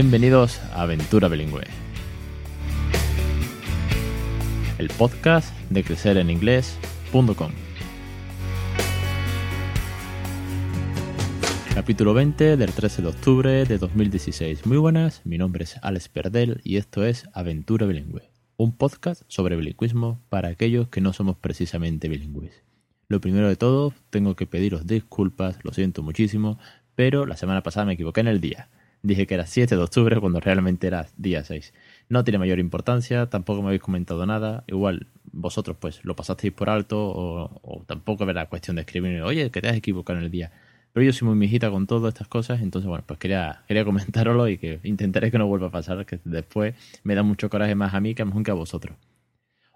Bienvenidos a Aventura Bilingüe, el podcast de crecereninglés.com. Capítulo 20 del 13 de octubre de 2016. Muy buenas, mi nombre es Alex Perdel y esto es Aventura Bilingüe, un podcast sobre bilingüismo para aquellos que no somos precisamente bilingües. Lo primero de todo, tengo que pediros disculpas, lo siento muchísimo, pero la semana pasada me equivoqué en el día. Dije que era 7 de octubre cuando realmente era día 6. No tiene mayor importancia, tampoco me habéis comentado nada. Igual vosotros pues lo pasasteis por alto o, tampoco era cuestión de escribir, oye, que te has equivocado en el día. Pero yo soy muy mijita con todas estas cosas, entonces bueno, pues quería, quería y que intentaré que no vuelva a pasar, que después me da mucho coraje más a mí que a vosotros.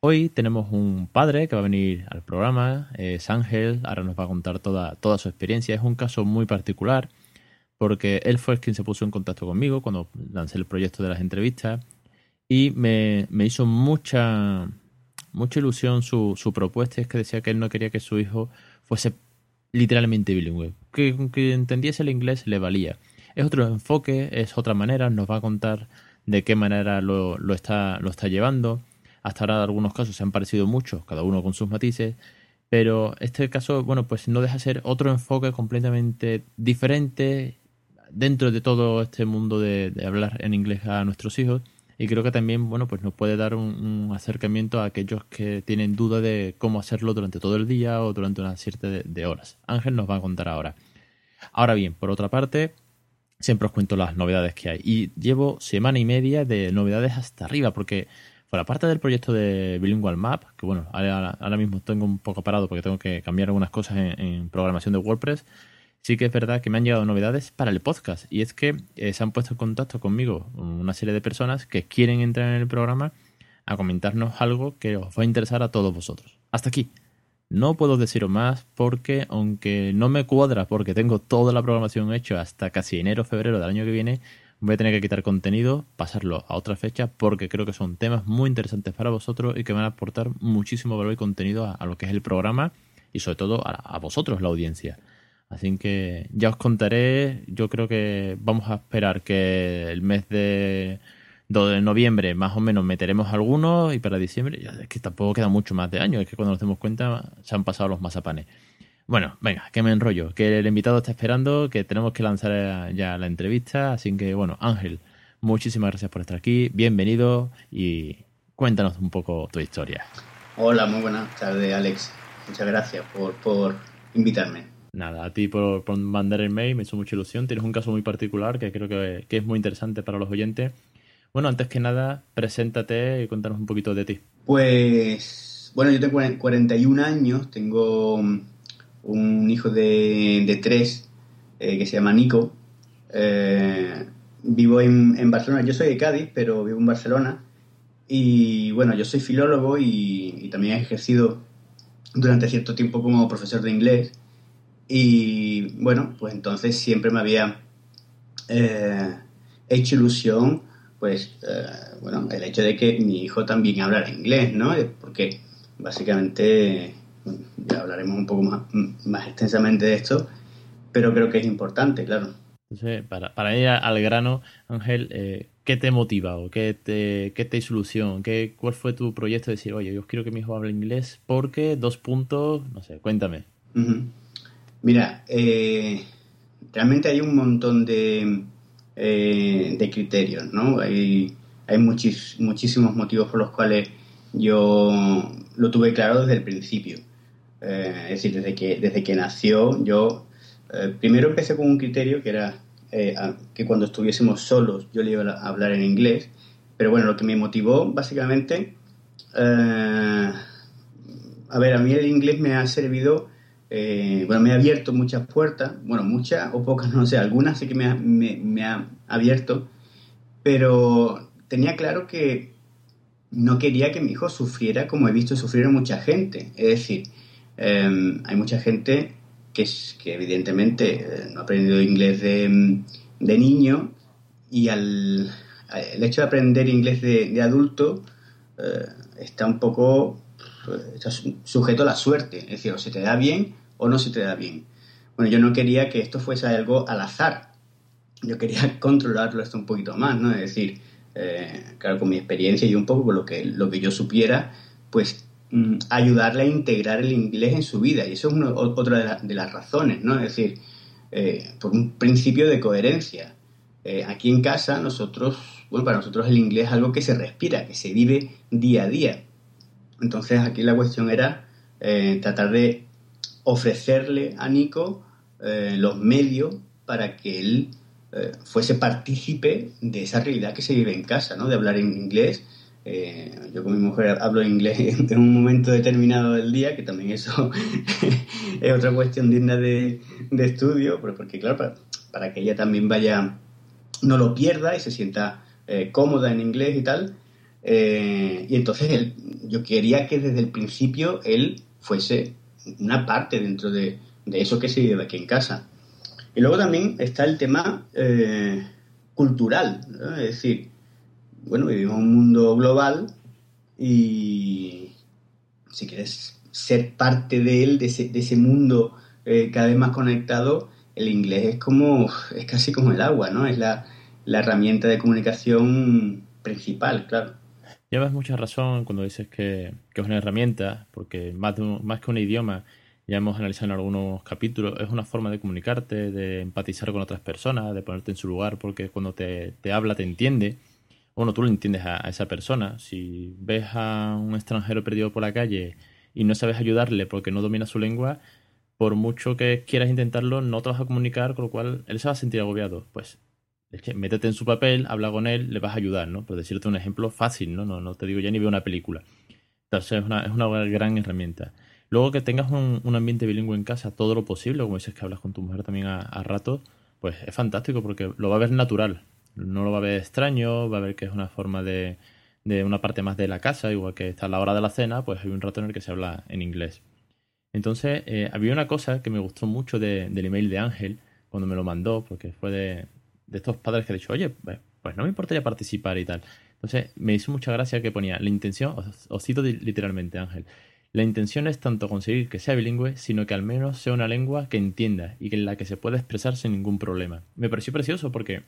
Hoy tenemos un padre que va a venir al programa, es Ángel, ahora nos va a contar toda, toda su experiencia. Es un caso muy particular porque él fue quien se puso en contacto conmigo cuando lancé el proyecto de las entrevistas y me, hizo mucha, mucha ilusión. Su, su propuesta, es que decía que él no quería que su hijo fuese literalmente bilingüe, que, que entendiese el inglés le valía. Es otro enfoque, es otra manera, nos va a contar de qué manera lo, lo, está, lo está llevando. Hasta ahora algunos casos se han parecido mucho, cada uno con sus matices, pero este caso, bueno, pues no deja ser otro enfoque completamente diferente dentro de todo este mundo de, hablar en inglés a nuestros hijos y creo que también, bueno, pues nos puede dar un, acercamiento a aquellos que tienen duda de cómo hacerlo durante todo el día o durante una cierta de horas. Ángel nos va a contar ahora. Ahora bien, por otra parte, siempre os cuento las novedades que hay y llevo semana y media de novedades hasta arriba porque por parte del proyecto de Bilingual Map, que bueno, ahora, mismo tengo un poco parado porque tengo que cambiar algunas cosas en, programación de WordPress, sí que es verdad que me han llegado novedades para el podcast. Y es que eh, se han puesto en contacto conmigo una serie de personas que quieren entrar en el programa a comentarnos algo que os va a interesar a todos vosotros. Hasta aquí. No puedo deciros más porque, aunque no me cuadra porque tengo toda la programación hecha hasta casi enero febrero del año que viene, voy a tener que quitar contenido, pasarlo a otra fecha, porque creo que son temas muy interesantes para vosotros y que van a aportar muchísimo valor y contenido a, lo que es el programa y sobre todo a, vosotros, la audiencia. Así que ya os contaré, yo creo que vamos a esperar que el mes de, de noviembre más o menos meteremos algunos y para diciembre, ya es que tampoco queda mucho más de año, es que cuando nos demos cuenta se han pasado los mazapanes. Bueno, venga, que me enrollo, que el invitado está esperando, que tenemos que lanzar ya la entrevista, así que bueno, Ángel, muchísimas gracias por estar aquí, bienvenido y cuéntanos un poco tu historia. Hola, muy buenas tardes, Alex. Muchas gracias por, invitarme. Nada, a ti por, mandar el mail, me hizo mucha ilusión. Tienes un caso muy particular que creo que, que, es muy interesante para los oyentes. Bueno, antes que nada, preséntate y cuéntanos un poquito de ti. Pues, bueno, yo tengo 41 años, tengo un hijo de, tres eh, que se llama Nico. Eh, vivo en, Barcelona, yo soy de Cádiz, pero vivo en Barcelona. Y bueno, yo soy filólogo y, también he ejercido durante cierto tiempo como profesor de inglés. Y bueno, pues entonces siempre me había eh, hecho ilusión, pues, bueno, el hecho de que mi hijo también hablara inglés, ¿no? Porque básicamente ya hablaremos un poco más, más extensamente de esto, pero creo que es importante, claro. Entonces, para, para ir al grano, Ángel, eh, ¿qué te motiva o qué te, qué te ilusión? ¿Qué, ¿Cuál fue tu proyecto de decir, oye, yo quiero que mi hijo hable inglés porque dos puntos, no sé, cuéntame. Mira, eh, realmente hay un montón de, eh, de criterios, ¿no? Hay, hay muchísimos motivos por los cuales yo lo tuve claro desde el principio. Eh, es decir, desde que, desde que nació, yo eh, primero empecé con un criterio que era que cuando estuviésemos solos yo le iba a hablar en inglés, pero bueno, lo que me motivó básicamente, a ver, a mí el inglés me ha servido, bueno, me ha abierto muchas puertas, bueno, muchas o pocas, no sé, algunas sí que me ha, me ha abierto, pero tenía claro que no quería que mi hijo sufriera como he visto sufrir a mucha gente. Es decir, Em, hay mucha gente que, que evidentemente eh, no ha aprendido inglés de, niño y al, el hecho de aprender inglés de, adulto eh, está un poco pues, sujeto a la suerte. Es decir, o se te da bien o no se te da bien. Bueno, yo no quería que esto fuese algo al azar. yo quería controlarlo esto un poquito más, ¿no? Es decir, eh, claro, con mi experiencia y un poco con lo que, lo que yo supiera, pues mm, ayudarle a integrar el inglés en su vida. Y eso es otra de, las razones, ¿no? Es decir, eh, por un principio de coherencia. Eh, aquí en casa nosotros, bueno, para nosotros el inglés es algo que se respira, que se vive día a día. Entonces aquí la cuestión era tratar de ofrecerle a Nico los medios para que él eh, fuese partícipe de esa realidad que se vive en casa, ¿no? De hablar en inglés. Eh, yo con mi mujer hablo inglés en un momento determinado del día, que también eso es otra cuestión digna de, estudio, porque claro, para, que ella también vaya, no lo pierda y se sienta eh, cómoda en inglés y tal. Y entonces yo quería que desde el principio él fuese una parte dentro de, de eso que se vive aquí en casa. Y luego también está el tema eh, cultural, es decir, bueno, vivimos en un mundo global y si quieres ser parte de él, de ese, mundo eh, cada vez más conectado, el inglés es como, es casi como el agua, ¿no? Es la, herramienta de comunicación principal, claro. Llevas mucha razón cuando dices que, es una herramienta, porque más, que un idioma, ya hemos analizado en algunos capítulos, es una forma de comunicarte, de empatizar con otras personas, de ponerte en su lugar, porque cuando te, habla te entiende. Bueno, tú lo entiendes a, esa persona. Si ves a un extranjero perdido por la calle y no sabes ayudarle porque no domina su lengua, por mucho que quieras intentarlo, no te vas a comunicar, con lo cual él se va a sentir agobiado. Pues es que métete en su papel, habla con él, le vas a ayudar, ¿no? Por decirte un ejemplo fácil, ¿no? No, no te digo ya ni veo una película. Entonces es una, es una gran herramienta. Luego que tengas un, ambiente bilingüe en casa, todo lo posible, como dices que hablas con tu mujer también a, rato, pues es fantástico porque lo va a ver natural. No lo va a ver extraño, va a ver que es una forma de, de una parte más de la casa, igual que está a la hora de la cena, pues hay un rato en el que se habla en inglés. Entonces, eh, había una cosa que me gustó mucho del email de Ángel cuando me lo mandó, porque fue de, estos padres que han dicho, oye, pues, pues no me importaría participar y tal. Entonces, me hizo mucha gracia que ponía la intención, os cito literalmente, Ángel, la intención es tanto conseguir que sea bilingüe, sino que al menos sea una lengua que entienda y en la que se pueda expresar sin ningún problema. Me pareció precioso porque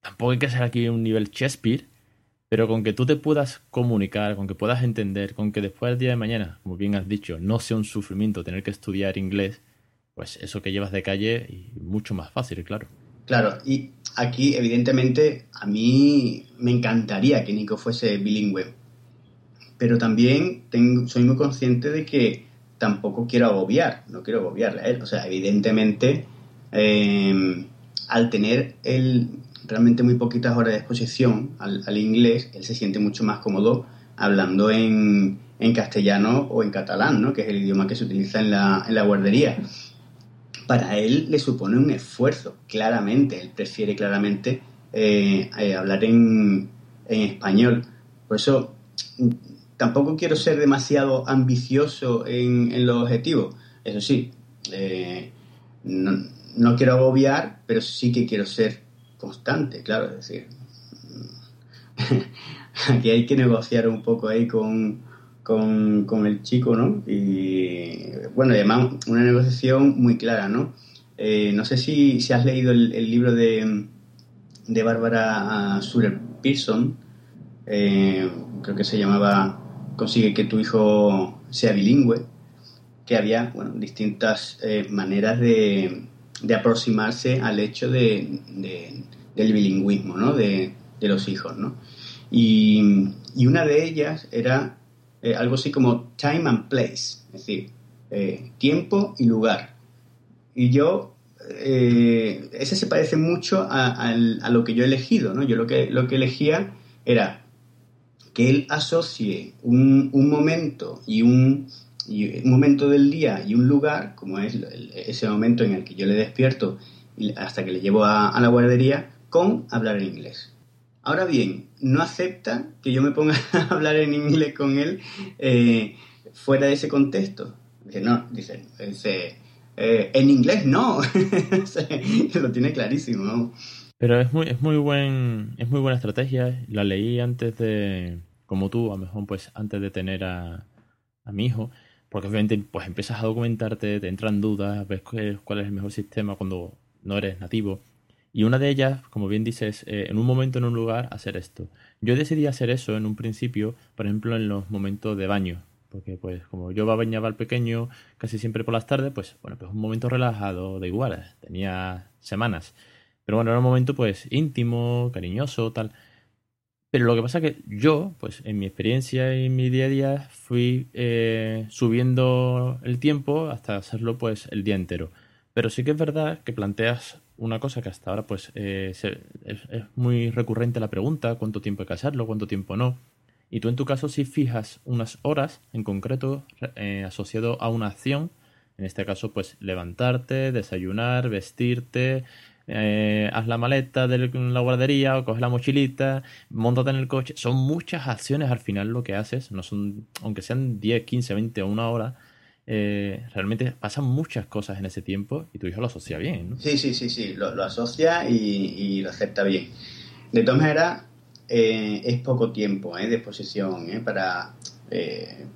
tampoco hay que ser aquí un nivel Shakespeare, pero con que tú te puedas comunicar, con que puedas entender, con que después del día de mañana, como bien has dicho, no sea un sufrimiento tener que estudiar inglés, pues eso que llevas de calle y mucho más fácil, claro. Claro, y aquí evidentemente a mí me encantaría que Nico fuese bilingüe pero también tengo, soy muy consciente de que tampoco quiero agobiar, no quiero agobiarle a él. O sea, evidentemente, em, al tener él realmente muy poquitas horas de exposición al, inglés, él se siente mucho más cómodo hablando en, en, castellano o en catalán, ¿no? que es el idioma que se utiliza en la, en la guardería. Para él le supone un esfuerzo, claramente, él prefiere claramente eh, eh, hablar en, en español. Por eso tampoco quiero ser demasiado ambicioso en, los objetivos. Eso sí, eh, no, quiero agobiar, pero sí que quiero ser constante, claro. Es decir, aquí hay que negociar un poco ahí con, con, el chico, ¿no? Y bueno, además una negociación muy clara, ¿no? Eh, no sé si, si, has leído el, libro de, de Bárbara Surer Pearson, eh, creo que se llamaba consigue que tu hijo sea bilingüe, que había bueno, distintas eh, maneras de, aproximarse al hecho de, del bilingüismo ¿no? de, los hijos. ¿no? Y, una de ellas era eh, algo así como time and place, es decir, eh, tiempo y lugar. Y yo, ese se parece mucho a, a, lo que yo he elegido. ¿no? Yo lo que, lo que elegía era que él asocie un, momento y un, momento del día y un lugar, como es ese momento en el que yo le despierto hasta que le llevo a, la guardería, con hablar en inglés. Ahora bien, no acepta que yo me ponga a hablar en inglés con él eh, fuera de ese contexto. Dice, no, dice, eh, en inglés no. lo tiene clarísimo. Pero es muy, es muy buen, es muy buena estrategia. La leí antes de, como tú, a lo mejor pues antes de tener a, a mi hijo, porque obviamente pues empiezas a documentarte, te entran dudas, ves cuál es el mejor sistema cuando no eres nativo. Y una de ellas, como bien dices, eh, en un momento, en un lugar, hacer esto. Yo decidí hacer eso en un principio, por ejemplo, en los momentos de baño. Porque, pues, como yo bañaba al pequeño casi siempre por las tardes, pues, bueno, pues un momento relajado, de igual. Tenía semanas. Pero bueno, era un momento, pues, íntimo, cariñoso, tal. Pero lo que pasa es que yo, pues en mi experiencia y en mi día a día, fui eh, subiendo el tiempo hasta hacerlo pues el día entero. Pero sí que es verdad que planteas una cosa que hasta ahora pues eh, es, muy recurrente la pregunta, cuánto tiempo hay que hacerlo, cuánto tiempo no. Y tú en tu caso sí fijas unas horas en concreto eh, asociado a una acción, en este caso pues levantarte, desayunar, vestirte, eh, haz la maleta de la guardería o coge la mochilita, montate en el coche. Son muchas acciones al final lo que haces, no son, aunque sean 10, 15, 20 o una hora, eh, realmente pasan muchas cosas en ese tiempo y tu hijo lo asocia bien. ¿no? Sí, sí, sí, sí, lo, asocia y, lo acepta bien. De todas maneras, eh, es poco tiempo de exposición para,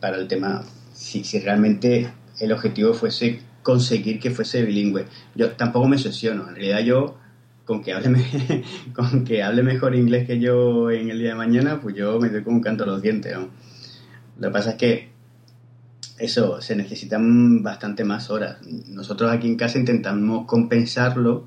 para el tema. Si, si realmente el objetivo fuese conseguir que fuese bilingüe. Yo tampoco me obsesiono, en realidad yo con que hable con que hable mejor inglés que yo en el día de mañana, pues yo me doy como un canto a los dientes. Lo que pasa es que eso, se necesitan bastante más horas. Nosotros aquí en casa intentamos compensarlo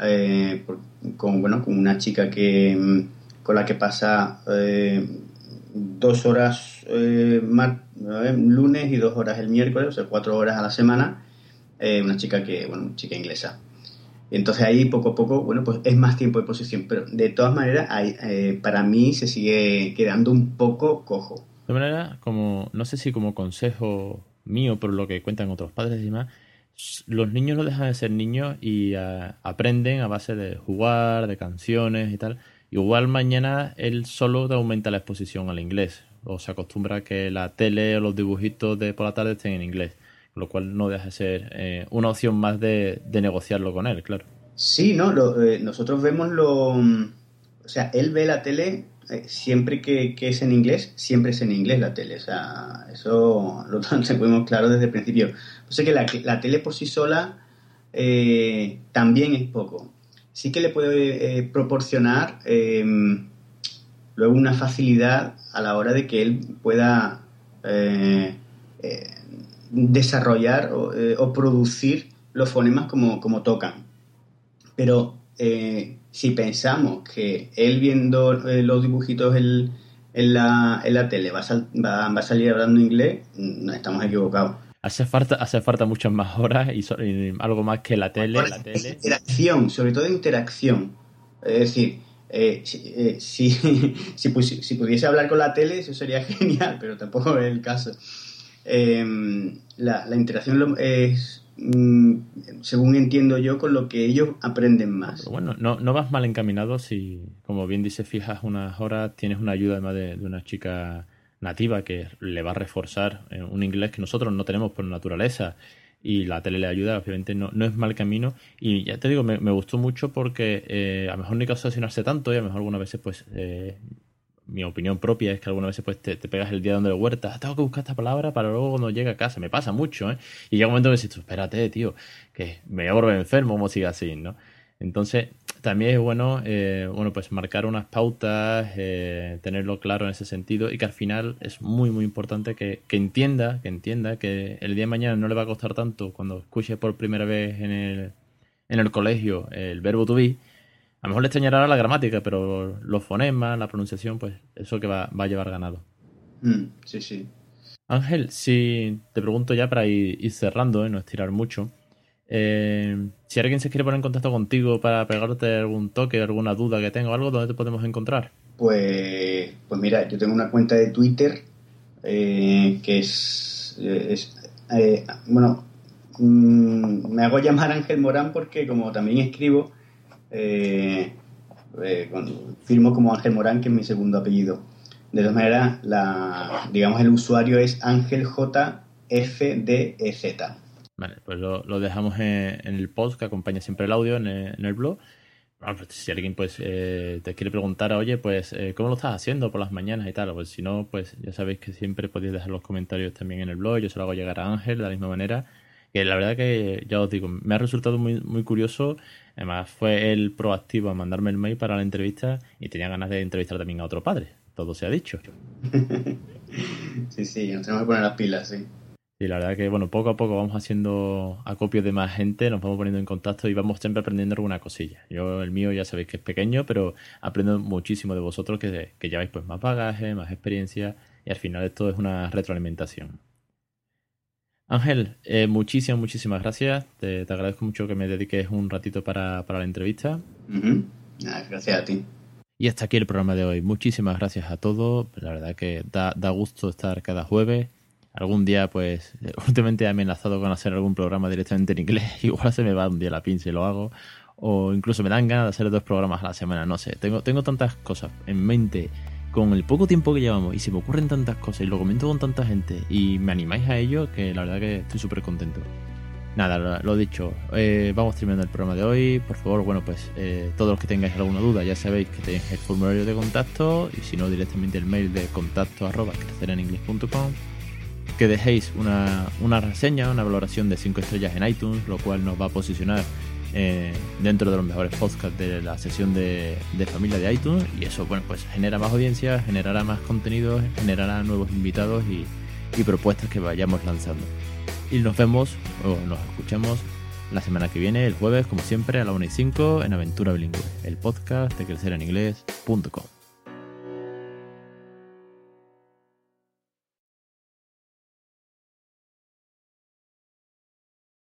eh, con, bueno, con una chica que con la que pasa eh, dos horas eh, lunes y dos horas el miércoles, o sea, cuatro horas a la semana eh, una chica que, bueno, chica inglesa. Entonces ahí poco a poco, bueno, pues es más tiempo de posición, pero de todas maneras, eh, para mí se sigue quedando un poco cojo. De manera, como, no sé si como consejo mío, por lo que cuentan otros padres y demás, los niños no dejan de ser niños y eh, aprenden a base de jugar, de canciones y tal. Igual mañana él solo aumenta la exposición al inglés o se acostumbra a que la tele o los dibujitos de por la tarde estén en inglés lo cual no deja de ser eh, una opción más de, negociarlo con él, claro. Sí, no, eh, nosotros vemos lo... Mm, o sea, él ve la tele siempre que, es en inglés, siempre es en inglés la tele. O sea, eso lo tenemos claro desde el principio. O sea que la, tele por sí sola también es poco. Sí que le puede proporcionar luego una facilidad a la hora de que él pueda desarrollar eh, o, producir los fonemas como, como tocan. Pero eh, si pensamos que él viendo eh, los dibujitos en, la, en la tele va a, va, a salir hablando inglés, no mm, estamos equivocados. Hace falta, hace falta muchas más horas y, algo más que la tele. La tele. Interacción, sobre todo interacción. Es decir, si, si, si, pudiese hablar con la tele, eso sería genial, pero tampoco es el caso. Em, la, interacción es, según entiendo yo, con lo que ellos aprenden más. bueno, no, no vas mal encaminado si, como bien dice, fijas unas horas, tienes una ayuda además de, una chica nativa que le va a reforzar eh, un inglés que nosotros no tenemos por naturaleza y la tele le ayuda, obviamente no, no es mal camino. Y ya te digo, me, gustó mucho porque eh, a lo mejor no hay que obsesionarse tanto y a lo mejor algunas veces pues eh, mi opinión propia es que algunas veces pues te, pegas el día donde lo huertas, tengo que buscar esta palabra para luego cuando llegue a casa, me pasa mucho, ¿eh? Y llega un momento que dices, espérate, tío, que me voy a volver enfermo, como siga así, ¿no? Entonces, también es bueno, eh, bueno, pues marcar unas pautas, eh, tenerlo claro en ese sentido y que al final es muy, muy importante que, que, entienda, que entienda que el día de mañana no le va a costar tanto cuando escuche por primera vez en el, en el colegio el verbo to be, a lo mejor le extrañará la gramática, pero los fonemas, la pronunciación, pues eso que va, a llevar ganado. Mm, sí, sí. Ángel, si te pregunto ya para ir, cerrando, ¿eh? no estirar mucho, eh, si alguien se quiere poner en contacto contigo para pegarte algún toque, alguna duda que tenga o algo, ¿dónde te podemos encontrar? Pues, pues mira, yo tengo una cuenta de Twitter eh, que es, bueno, mm, me hago llamar Ángel Morán porque como también escribo, eh, eh firmo como Ángel Morán, que es mi segundo apellido. De todas maneras, la, digamos, el usuario es Ángel J Z. Vale, pues lo, dejamos en, el post que acompaña siempre el audio en el, blog. Pues, si alguien pues eh, te quiere preguntar, oye, pues eh, ¿cómo lo estás haciendo por las mañanas y tal? Pues si no, pues ya sabéis que siempre podéis dejar los comentarios también en el blog. Yo se lo hago llegar a Ángel de la misma manera Que la verdad que, ya os digo, me ha resultado muy, muy curioso. Además, fue el proactivo a mandarme el mail para la entrevista y tenía ganas de entrevistar también a otro padre. Todo se ha dicho. sí, sí, nos tenemos que poner las pilas, sí. Y la verdad que, bueno, poco a poco vamos haciendo acopios de más gente, nos vamos poniendo en contacto y vamos siempre aprendiendo alguna cosilla. Yo, el mío, ya sabéis que es pequeño, pero aprendo muchísimo de vosotros que, que lleváis pues más bagaje, más experiencia y al final esto es una retroalimentación. Ángel, eh, muchísimas, muchísimas gracias. Te, agradezco mucho que me dediques un ratito para, la entrevista. gracias a ti. Y hasta aquí el programa de hoy. Muchísimas gracias a todos. La verdad que da, da gusto estar cada jueves algún día, pues, últimamente he amenazado con hacer algún programa directamente en inglés. Igual se me va un día la pinza y lo hago. O incluso me dan ganas de hacer dos programas a la semana, no sé. Tengo, tengo tantas cosas en mente con el poco tiempo que llevamos y se me ocurren tantas cosas y lo comento con tanta gente y me animáis a ello que la verdad que estoy súper contento. Nada, lo, dicho, eh, vamos terminando el programa de hoy. Por favor, bueno, pues eh, todos los que tengáis alguna duda ya sabéis que tenéis el formulario de contacto y si no directamente el mail de contacto arroba crecereningles.com que dejéis una, una, reseña, una valoración de 5 estrellas en iTunes, lo cual nos va a posicionar eh, dentro de los mejores podcasts de la sesión de, familia de iTunes y eso bueno pues genera más audiencia, generará más contenidos, generará nuevos invitados y, propuestas que vayamos lanzando. Y nos vemos o nos escuchamos la semana que viene, el jueves, como siempre, a la 1 y 5 en Aventura Bilingüe, el podcast de crecereninglés.com.